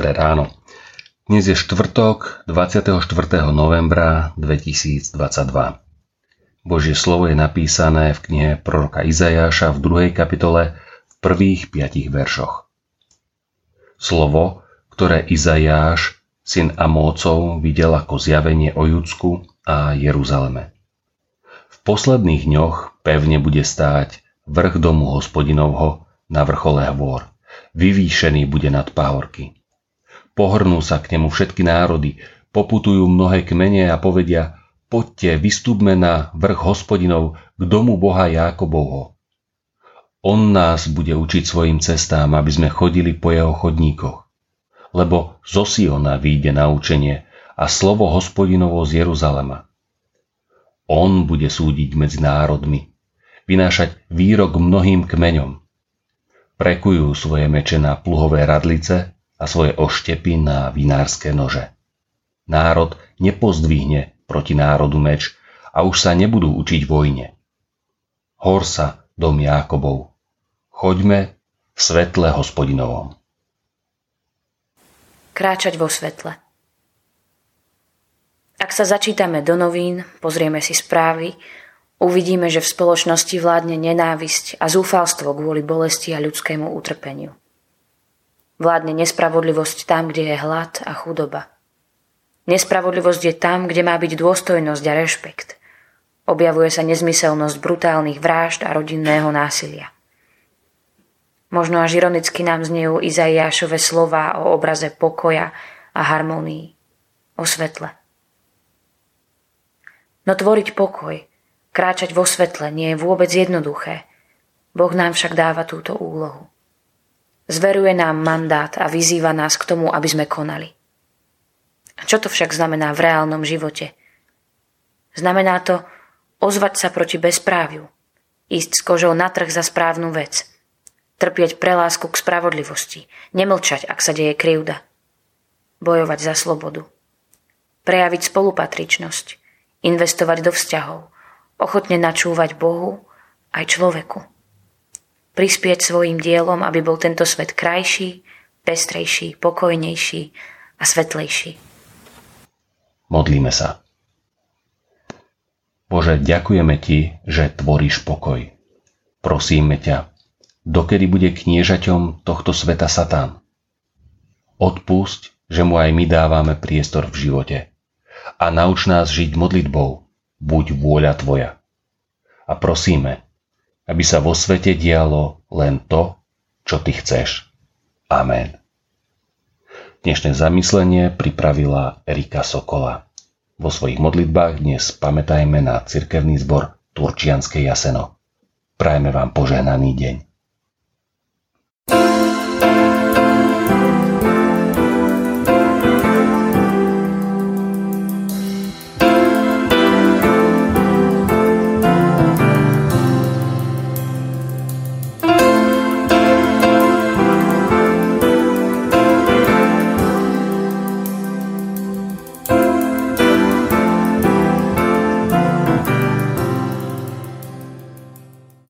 Dnes je štvrtok 24. novembra 2022. Božie slovo je napísané v knihe proroka Izajáša v 2. kapitole v prvých 5 veršoch. Slovo, ktoré Izajáš, syn Amócov, videl ako zjavenie o Judsku a Jeruzaleme. V posledných dňoch pevne bude stáť vrch domu hospodinovho na vrchole hôr. Vyvýšený bude nad pahorky Pohrnú sa k nemu všetky národy, poputujú mnohé kmene a povedia, poďte, vystúpme na vrch hospodinov k domu Boha Jákobovho. On nás bude učiť svojim cestám, aby sme chodili po jeho chodníkoch. Lebo zo Siona vyjde naučenie a slovo hospodinovo z Jeruzalema. On bude súdiť medzi národmi, vynášať výrok mnohým kmeňom. Prekujú svoje meče na pluhové radlice a svoje oštepy na vinárske nože. Národ nepozdvihne proti národu meč a už sa nebudú učiť vojne. Hor sa, dom Jákobov, choďme v svetle hospodinovom. Kráčať vo svetle. Ak sa začítame do novín, pozrieme si správy, uvidíme, že v spoločnosti vládne nenávisť a zúfalstvo kvôli bolesti a ľudskému utrpeniu. Vládne nespravodlivosť tam, kde je hlad a chudoba. Nespravodlivosť je tam, kde má byť dôstojnosť a rešpekt. Objavuje sa nezmyselnosť brutálnych vražd a rodinného násilia. Možno až ironicky nám znejú Izaiášove slova o obraze pokoja a harmonii, o svetle. No tvoriť pokoj, kráčať vo svetle nie je vôbec jednoduché. Boh nám však dáva túto úlohu. Zveruje nám mandát a vyzýva nás k tomu, aby sme konali. A čo to však znamená v reálnom živote? Znamená to ozvať sa proti bezpráviu, ísť s kožou na trh za správnu vec, trpieť prelásku k spravodlivosti, nemlčať, ak sa deje krivda, bojovať za slobodu, prejaviť spolupatričnosť, investovať do vzťahov, ochotne načúvať Bohu aj človeku prispieť svojim dielom, aby bol tento svet krajší, pestrejší, pokojnejší a svetlejší. Modlíme sa. Bože, ďakujeme Ti, že tvoríš pokoj. Prosíme ťa, dokedy bude kniežaťom tohto sveta Satán? Odpusť, že mu aj my dávame priestor v živote. A nauč nás žiť modlitbou. Buď vôľa Tvoja. A prosíme, aby sa vo svete dialo len to, čo ty chceš. Amen. Dnešné zamyslenie pripravila Erika Sokola. Vo svojich modlitbách dnes pamätajme na cirkevný zbor Turčianske jaseno. Prajme vám požehnaný deň.